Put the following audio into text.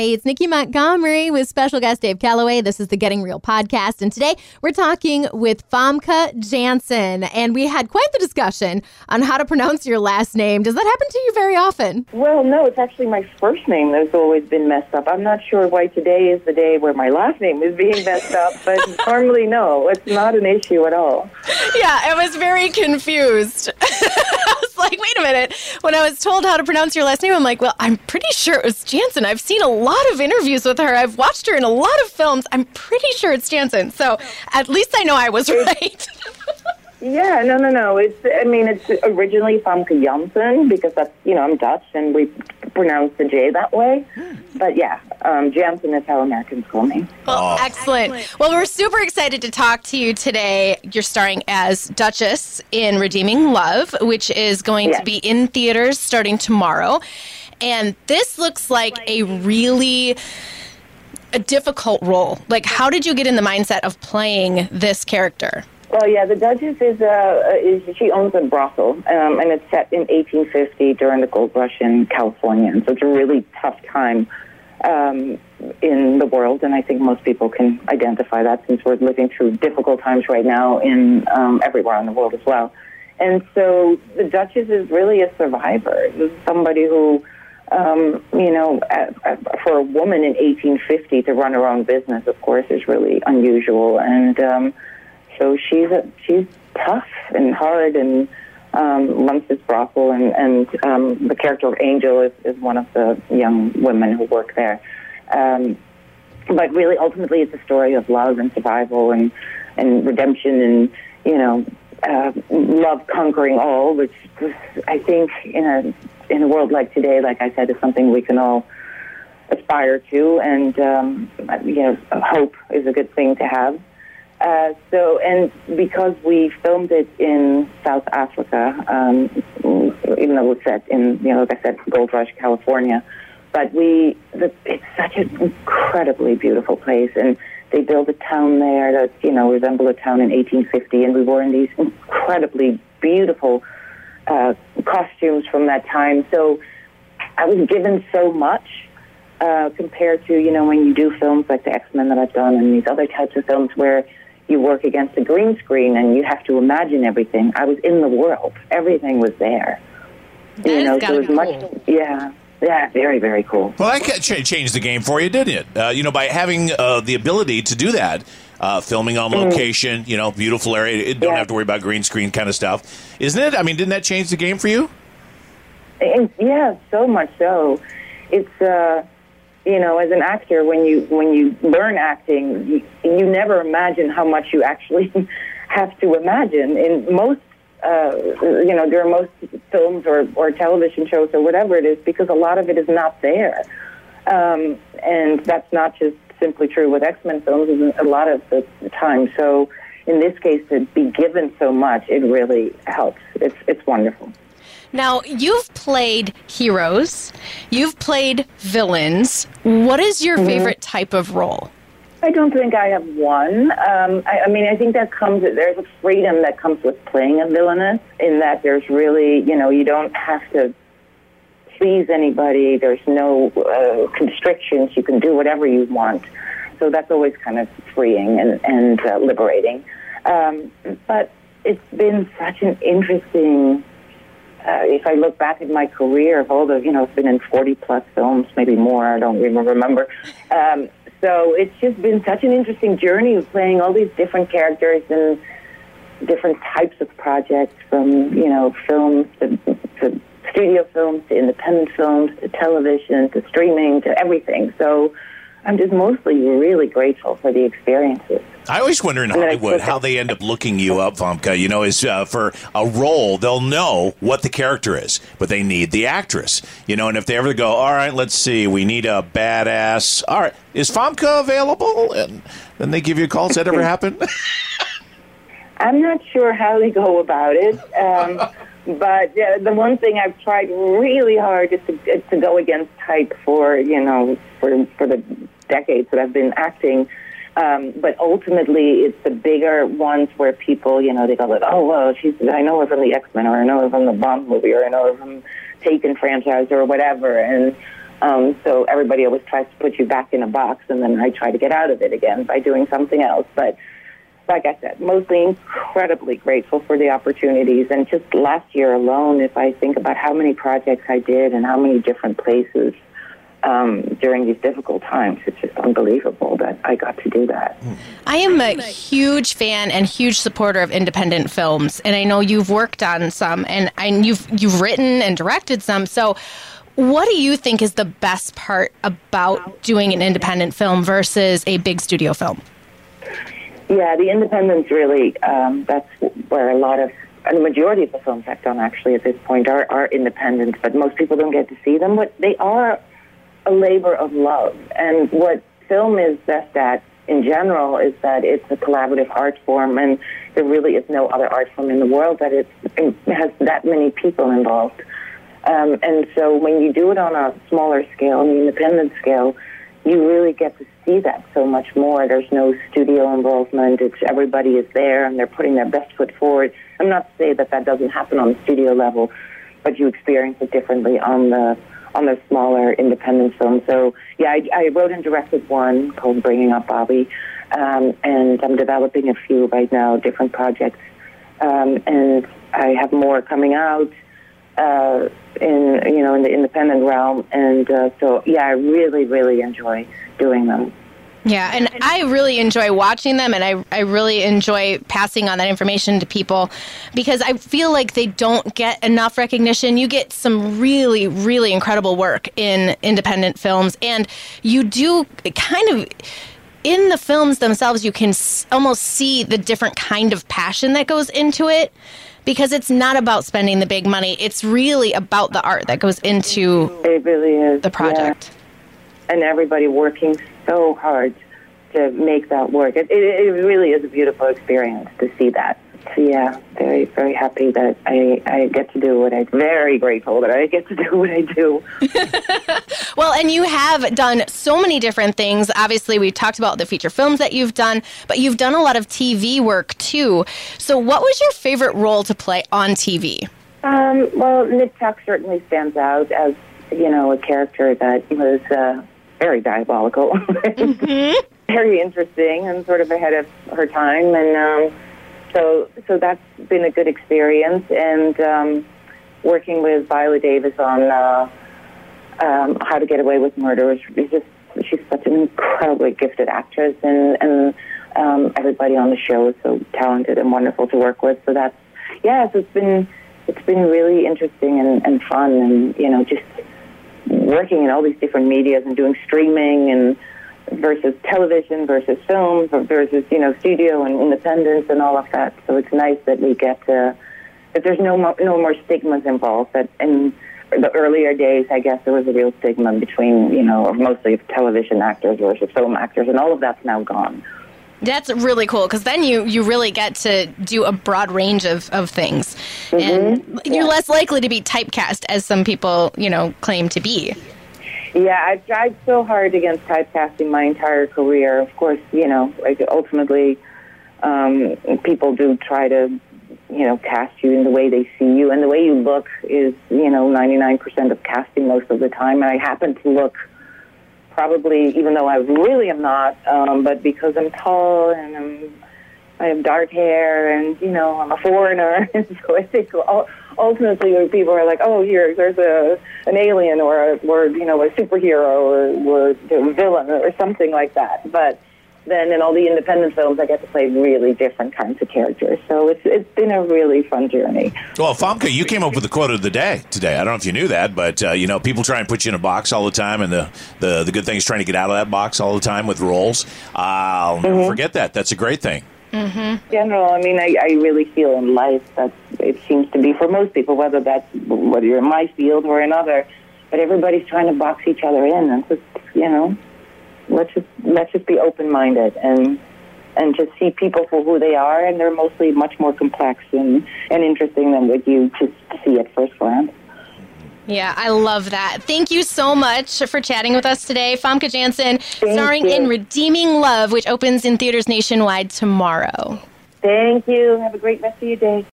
Hey, it's Nikki Montgomery with special guest Dave Calloway. This is the Getting Real podcast. And today we're talking with Famke Janssen. And we had quite the discussion on how to pronounce your last name. Does that happen to you very often? Well, no, it's actually my first name that's always been messed up. I'm not sure why today is the day where my last name is being messed up, but normally, no, it's not an issue at all. Yeah, I was very confused. Like, wait a minute. When I was told how to pronounce your last name, I'm like, well, I'm pretty sure it was Janssen. I've seen a lot of interviews with her. I've watched her in a lot of films. I'm pretty sure it's Janssen. So at least I know I was right. Yeah, no, no, no. It's, I mean, it's originally from Janssen because that's, you know, I'm Dutch and we pronounce the J that way. But yeah, um, Janssen is how Americans call me. Well, excellent. Well, we're super excited to talk to you today. You're starring as Duchess in Redeeming Love, which is going Yes. to be in theaters starting tomorrow. And this looks like a really a difficult role. Like, how did you get in the mindset of playing this character? Well, yeah, the Duchess is, uh, is she owns a brothel, um, and it's set in 1850 during the gold rush in California. And so it's a really tough time um, in the world, and I think most people can identify that since we're living through difficult times right now in um, everywhere in the world as well. And so the Duchess is really a survivor, somebody who um, you know, uh, uh, for a woman in 1850 to run her own business, of course, is really unusual. And um, so she's a, she's tough and hard and um, runs this brothel. And, and um, the character of Angel is, is one of the young women who work there. Um, but really, ultimately, it's a story of love and survival and and redemption and you know uh, love conquering all, which is, I think in a in a world like today, like I said, is something we can all aspire to, and um, you know, hope is a good thing to have. Uh, so, and because we filmed it in South Africa, um, even though was set in, you know, like I said, Gold Rush, California, but we, the, it's such an incredibly beautiful place, and they built a town there that, you know, resembled a town in 1850, and we were in these incredibly beautiful uh, costumes from that time. So I was given so much uh, compared to, you know, when you do films like the X-Men that I've done and these other types of films where you work against a green screen and you have to imagine everything. I was in the world. Everything was there. That you has know, so it was much, cool. yeah, yeah, very, very cool. Well, that ch- changed the game for you, didn't it? Uh, you know, by having uh, the ability to do that, uh, filming on location, you know, beautiful area, it don't Yeah. have to worry about green screen kind of stuff, isn't it? I mean, didn't that change the game for you? And yeah, so much so. It's uh, you know, as an actor, when you when you learn acting, you, you never imagine how much you actually have to imagine. In most, uh, you know, during most films or or television shows or whatever it is, because a lot of it is not there, um, and that's not just simply true with X Men films. A lot of the time, so. In this case, to be given so much, it really helps. It's it's wonderful. Now, you've played heroes, you've played villains. What is your favorite type of role? I don't think I have one. Um, I, I mean, I think that comes, there's a freedom that comes with playing a villainess in that there's really, you know, you don't have to please anybody. There's no uh, constrictions. You can do whatever you want. So that's always kind of freeing and, and uh, liberating. Um, but it's been such an interesting uh, if I look back at my career of all the, you know, it's been in 40 plus films, maybe more, I don't even remember. Um, so it's just been such an interesting journey of playing all these different characters and different types of projects from, you know, films to, to studio films to independent films to television to streaming to everything. So I'm just mostly really grateful for the experiences. I always wonder in Hollywood how they end up looking you up, Famke. You know, is uh, for a role, they'll know what the character is, but they need the actress. You know, and if they ever go, all right, let's see, we need a badass. All right, is Famke available? And then they give you a call. Does that ever happen? I'm not sure how they go about it, um, but uh, the one thing I've tried really hard is to, is to go against type for you know for for the decades that I've been acting. Um, but ultimately, it's the bigger ones where people, you know, they go like, "Oh, well, she's I know her from the X Men, or I know her from the Bond movie, or I know her from Taken franchise, or whatever." And Um, so everybody always tries to put you back in a box, and then I try to get out of it again by doing something else. But like I said, mostly incredibly grateful for the opportunities. And just last year alone, if I think about how many projects I did and how many different places um, during these difficult times, it's just unbelievable that I got to do that. I am a huge fan and huge supporter of independent films, and I know you've worked on some, and, and you've you've written and directed some. So, what do you think is the best part about doing an independent film versus a big studio film? Yeah, the independents really, um, that's where a lot of, and the majority of the films I've done actually at this point are, are independent, but most people don't get to see them. But they are a labor of love. And what film is best at in general is that it's a collaborative art form, and there really is no other art form in the world that it, has that many people involved. Um, and so when you do it on a smaller scale, an independent scale, you really get to see that so much more. There's no studio involvement. It's everybody is there and they're putting their best foot forward. I'm not to say that that doesn't happen on the studio level, but you experience it differently on the on the smaller independent film. So yeah, I, I wrote and directed one called Bringing Up Bobby, um, and I'm developing a few right now, different projects, um, and I have more coming out. Uh, in you know in the independent realm, and uh, so yeah, I really really enjoy doing them. Yeah, and I really enjoy watching them, and I, I really enjoy passing on that information to people because I feel like they don't get enough recognition. You get some really, really incredible work in independent films, and you do kind of in the films themselves, you can almost see the different kind of passion that goes into it because it's not about spending the big money. It's really about the art that goes into It really is the project. yeah. and everybody working so hard to make that work. It, it, it really is a beautiful experience to see that. So yeah, very very happy that I I get to do what I. Very grateful that I get to do what I do. Well, and you have done so many different things. Obviously, we talked about the feature films that you've done, but you've done a lot of TV work too. So, what was your favorite role to play on TV? Um, well, Nip/Tuck certainly stands out as you know a character that was uh, very diabolical, very interesting, and sort of ahead of her time. And um, so, so that's been a good experience. And um, working with Viola Davis on uh, um, How to Get Away with Murder is just she's such an incredibly gifted actress, and and um, everybody on the show is so talented and wonderful to work with. So that's yeah, so it's been it's been really interesting and, and fun, and you know just working in all these different medias and doing streaming and versus television versus film versus you know studio and independence and all of that. So it's nice that we get to that there's no mo- no more stigmas involved. That in the earlier days, I guess there was a real stigma between you know mostly television actors versus film actors, and all of that's now gone. That's really cool because then you, you really get to do a broad range of, of things. Mm-hmm. And you're Yeah. less likely to be typecast as some people, you know, claim to be. Yeah, I've tried so hard against typecasting my entire career. Of course, you know, like ultimately, um, people do try to, you know, cast you in the way they see you, and the way you look is, you know, 99% of casting most of the time. And I happen to look probably, even though I really am not, um, but because I'm tall and I'm, I have dark hair, and you know, I'm a foreigner, and so I think ultimately when people are like, "Oh, here, there's a an alien or a, or you know a superhero or or a villain or something like that," but then in all the independent films, I get to play really different kinds of characters. So it's it's been a really fun journey. Well, Famke, you came up with the quote of the day today. I don't know if you knew that, but uh, you know, people try and put you in a box all the time, and the, the the good thing is trying to get out of that box all the time with roles. I'll never forget that. That's a great thing. Mm-hmm. general, I mean, I, I really feel in life that it seems to be for most people, whether that's whether you're in my field or another, but everybody's trying to box each other in, and just you know, let's just let's just be open minded and and just see people for who they are, and they're mostly much more complex and and interesting than what you just see at first glance. Yeah, I love that. Thank you so much for chatting with us today. Famke Janssen, starring you. in Redeeming Love, which opens in theaters nationwide tomorrow. Thank you. Have a great rest of your day.